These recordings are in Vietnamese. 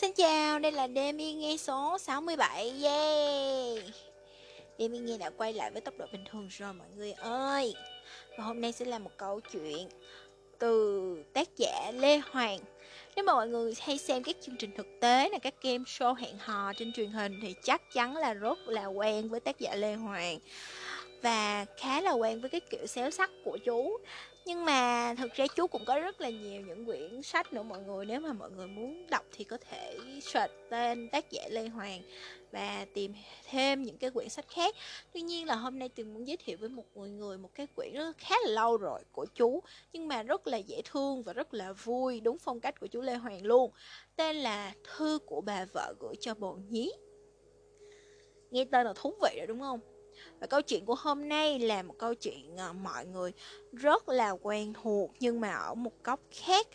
Xin chào, đây là Demi nghe số 67, yeah Demi nghe đã quay lại với tốc độ bình thường rồi mọi người ơi. Và hôm nay sẽ là một câu chuyện từ tác giả Lê Hoàng. Nếu mà mọi người hay xem các chương trình thực tế là các game show hẹn hò trên truyền hình Thì chắc chắn là rất là quen với tác giả Lê Hoàng Và khá là quen với cái kiểu xéo sắc của chú nhưng mà thực ra chú cũng có rất là nhiều những quyển sách nữa mọi người. Nếu mà mọi người muốn đọc thì có thể search tên tác giả lê hoàng và tìm thêm những cái quyển sách khác. Tuy nhiên là hôm nay tường muốn giới thiệu với một người người một cái quyển rất khá là lâu rồi của chú, nhưng mà rất là dễ thương và rất là vui, đúng phong cách của chú lê hoàng luôn. Tên là thư của bà vợ gửi cho bồ nhí. Nghe tên là thú vị rồi, đúng không? Và câu chuyện của hôm nay là một câu chuyện ờ, mọi người rất là quen thuộc nhưng mà ở một góc khác.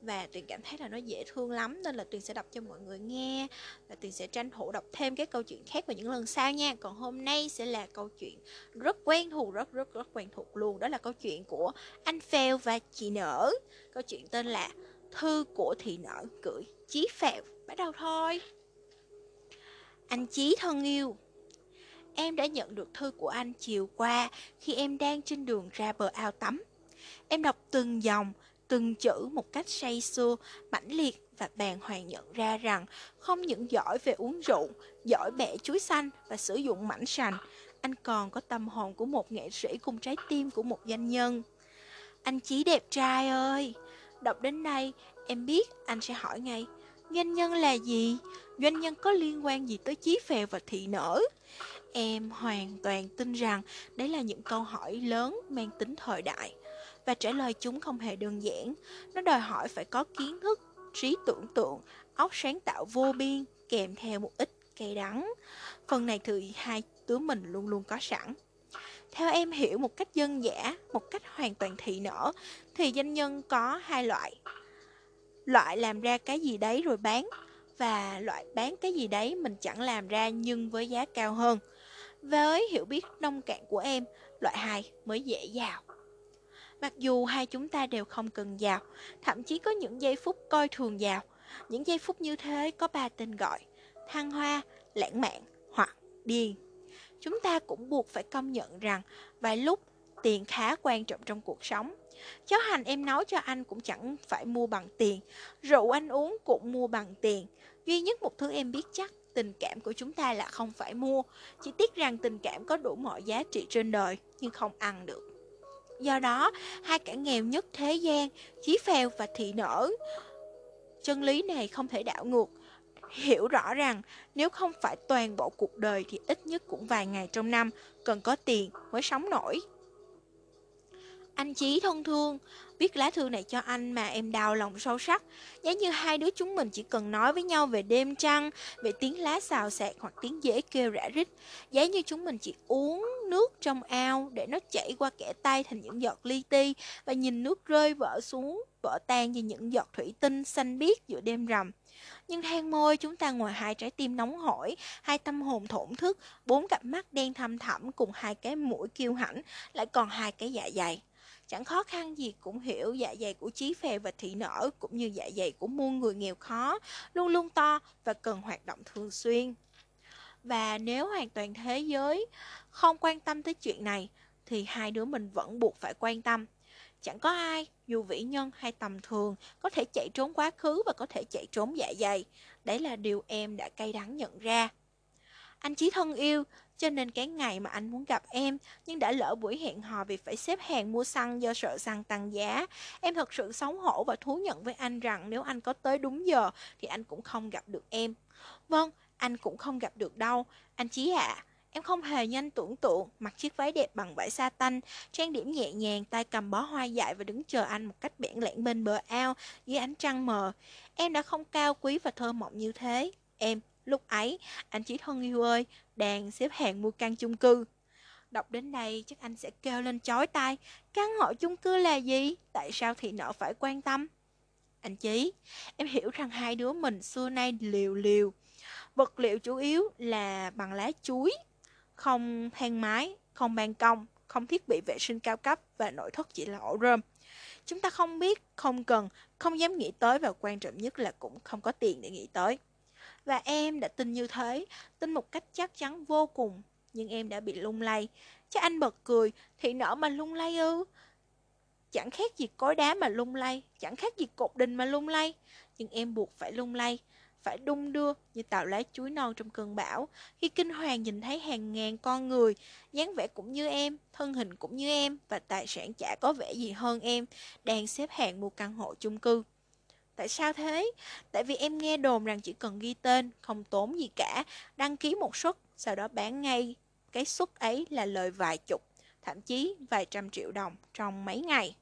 Và tuyền cảm thấy là nó dễ thương lắm nên là tuyền sẽ đọc cho mọi người nghe và tuyền sẽ tranh thủ đọc thêm các câu chuyện khác vào những lần sau nha. Còn hôm nay sẽ là câu chuyện rất quen thuộc, rất rất rất quen thuộc luôn. Đó là câu chuyện của anh phèo và chị nở. Câu chuyện tên là thư của thị nở gửi chí phèo. Bắt đầu thôi. Anh chí thân yêu. Em đã nhận được thư của anh chiều qua khi em đang trên đường ra bờ ao tắm. Em đọc từng dòng, từng chữ một cách say sưa, mãnh liệt và bàng hoàng nhận ra rằng không những giỏi về uống rượu, giỏi bẻ chuối xanh và sử dụng mảnh sành, anh còn có tâm hồn của một nghệ sĩ cùng trái tim của một doanh nhân. Anh Chí đẹp trai ơi! Đọc đến đây, em biết anh sẽ hỏi ngay, doanh nhân là gì? Doanh nhân có liên quan gì tới Chí Phèo và Thị Nở? Em hoàn toàn tin rằng đấy là những câu hỏi lớn mang tính thời đại và trả lời chúng không hề đơn giản. Nó đòi hỏi phải có kiến thức, trí tưởng tượng, óc sáng tạo vô biên kèm theo một ít cay đắng. Phần này thì hai đứa mình luôn luôn có sẵn. Theo em hiểu một cách dân giả, một cách hoàn toàn thị nở, thì doanh nhân có hai loại. Loại làm ra cái gì đấy rồi bán, và loại bán cái gì đấy mình chẳng làm ra nhưng với giá cao hơn. Với hiểu biết nông cạn của em, loại 2 mới dễ giàu. Mặc dù hai chúng ta đều không cần giàu, thậm chí có những giây phút coi thường giàu. Những giây phút như thế có ba tên gọi, thăng hoa, lãng mạn hoặc điên. Chúng ta cũng buộc phải công nhận rằng vài lúc tiền khá quan trọng trong cuộc sống. Cháo hành em nấu cho anh cũng chẳng phải mua bằng tiền, rượu anh uống cũng mua bằng tiền. Duy nhất một thứ em biết chắc tình cảm của chúng ta là không phải mua. Chỉ tiếc rằng tình cảm có đủ mọi giá trị trên đời, nhưng không ăn được. Do đó, hai kẻ nghèo nhất thế gian, Chí Phèo và Thị Nở, chân lý này không thể đảo ngược. Hiểu rõ rằng nếu không phải toàn bộ cuộc đời thì ít nhất cũng vài ngày trong năm cần có tiền mới sống nổi. Anh Chí thân thương, viết lá thư này cho anh mà em đau lòng sâu sắc. Giá như hai đứa chúng mình chỉ cần nói với nhau về đêm trăng, về tiếng lá xào xạc hoặc tiếng dế kêu rã rít. Giá như chúng mình chỉ uống nước trong ao để nó chảy qua kẻ tay thành những giọt li ti và nhìn nước rơi vỡ xuống, vỡ tan như những giọt thủy tinh xanh biếc giữa đêm rằm. Nhưng than môi chúng ta ngoài hai trái tim nóng hổi, hai tâm hồn thổn thức, bốn cặp mắt đen thăm thẳm cùng hai cái mũi kiêu hãnh, lại còn hai cái dạ dày. Chẳng khó khăn gì cũng hiểu dạ dày của trí phè và Thị Nở cũng như dạ dày của muôn người nghèo khó, luôn luôn to và cần hoạt động thường xuyên. Và nếu hoàn toàn thế giới không quan tâm tới chuyện này, thì hai đứa mình vẫn buộc phải quan tâm. Chẳng có ai, dù vĩ nhân hay tầm thường, có thể chạy trốn quá khứ và có thể chạy trốn dạ dày. Đấy là điều em đã cay đắng nhận ra. Anh Chí thân yêu, cho nên cái ngày mà anh muốn gặp em nhưng đã lỡ buổi hẹn hò vì phải xếp hàng mua xăng do sợ xăng tăng giá. Em thật sự xấu hổ và thú nhận với anh rằng nếu anh có tới đúng giờ thì anh cũng không gặp được em. Vâng, anh cũng không gặp được đâu. Anh Chí ạ, à, em không hề nhanh tưởng tượng, mặc chiếc váy đẹp bằng vải sa tanh, trang điểm nhẹ nhàng, tay cầm bó hoa dại và đứng chờ anh một cách bẽn lẽn bên bờ ao dưới ánh trăng mờ. Em đã không cao quý và thơ mộng như thế. Em Lúc ấy, anh chỉ thân yêu ơi, đang xếp hàng mua căn chung cư. Đọc đến đây chắc anh sẽ kêu lên chói tai. Căn hộ chung cư là gì? Tại sao thị nợ phải quan tâm? Anh Chí, em hiểu rằng hai đứa mình xưa nay liều liều. Vật liệu chủ yếu là bằng lá chuối, không thang máy, không ban công, không thiết bị vệ sinh cao cấp và nội thất chỉ là ổ rơm. Chúng ta không biết, không cần, không dám nghĩ tới và quan trọng nhất là cũng không có tiền để nghĩ tới. Và em đã tin như thế, tin một cách chắc chắn vô cùng, nhưng em đã bị lung lay. Chắc anh bật cười, thì nở mà lung lay ư? Chẳng khác gì cối đá mà lung lay, chẳng khác gì cột đình mà lung lay. Nhưng em buộc phải lung lay, phải đung đưa như tàu lá chuối non trong cơn bão. Khi kinh hoàng nhìn thấy hàng ngàn con người, dáng vẻ cũng như em, thân hình cũng như em và tài sản chả có vẻ gì hơn em, đang xếp hàng mua căn hộ chung cư. Tại sao thế? Tại vì em nghe đồn rằng chỉ cần ghi tên, không tốn gì cả, đăng ký một suất, sau đó bán ngay. Cái suất ấy là lời vài chục, thậm chí vài trăm triệu đồng trong mấy ngày.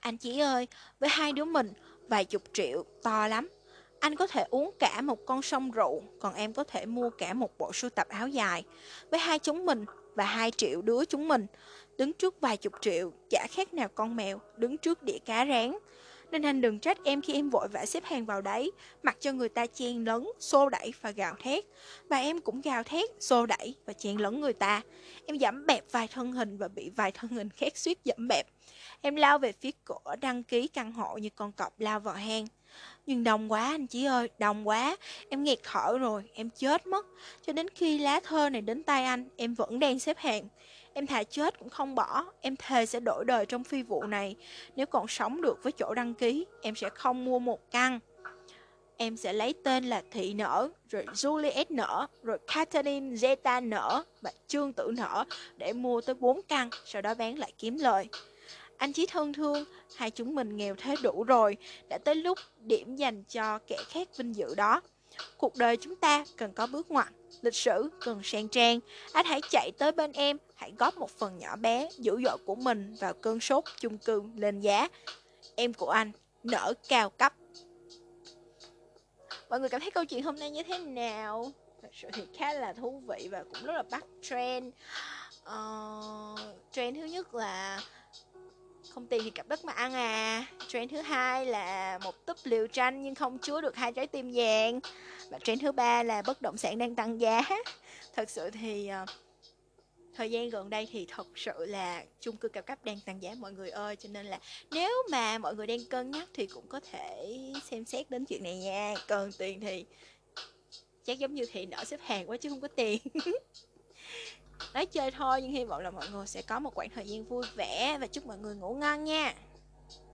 Anh chị ơi, với hai đứa mình, vài chục triệu, to lắm. Anh có thể uống cả một con sông rượu, còn em có thể mua cả một bộ sưu tập áo dài. Với hai chúng mình và hai triệu đứa chúng mình, đứng trước vài chục triệu, chả khác nào con mèo đứng trước đĩa cá rán. Nên anh đừng trách em khi em vội vã xếp hàng vào đấy, mặc cho người ta chen lấn, xô đẩy và gào thét. Và em cũng gào thét, xô đẩy và chen lấn người ta. Em dẫm bẹp vài thân hình và bị vài thân hình khác suýt dẫm bẹp. Em lao về phía cửa đăng ký căn hộ như con cọp lao vào hang. Nhưng đông quá anh chị ơi, đông quá. Em nghẹt thở rồi, em chết mất. Cho đến khi lá thơ này đến tay anh, em vẫn đang xếp hàng. Em thà chết cũng không bỏ, em thề sẽ đổi đời trong phi vụ này. Nếu còn sống được với chỗ đăng ký, em sẽ không mua một căn. Em sẽ lấy tên là Thị Nở, rồi Juliet Nở, rồi Catherine Zeta Nở và Trương Tử Nở để mua tới 4 căn, sau đó bán lại kiếm lời. Anh Chí thân thương, hai chúng mình nghèo thế đủ rồi, đã tới lúc điểm dành cho kẻ khác vinh dự đó. Cuộc đời chúng ta cần có bước ngoặt, lịch sử cần sang trang. Anh hãy chạy tới bên em, hãy góp một phần nhỏ bé, dữ dội của mình vào cơn sốt chung cư lên giá. Em của anh, nở cao cấp. Mọi người cảm thấy câu chuyện hôm nay như thế nào? Thật sự thì khá là thú vị và cũng rất là bắt trend. Uh, trend thứ nhất là không tiền thì cặp đất mà ăn à. Trend thứ hai là một túp liều tranh nhưng không chứa được hai trái tim vàng. Và trend thứ ba là bất động sản đang tăng giá. Thật sự thì ờ, thời gian gần đây thì thật sự là chung cư cao cấp đang tăng giá, mọi người ơi. Cho nên là nếu mà mọi người đang cân nhắc thì cũng có thể xem xét đến chuyện này nha. Cần tiền thì chắc giống như thị nợ xếp hàng quá chứ không có tiền. nói chơi thôi, nhưng hy vọng là mọi người sẽ có một khoảng thời gian vui vẻ và chúc mọi người ngủ ngon nha.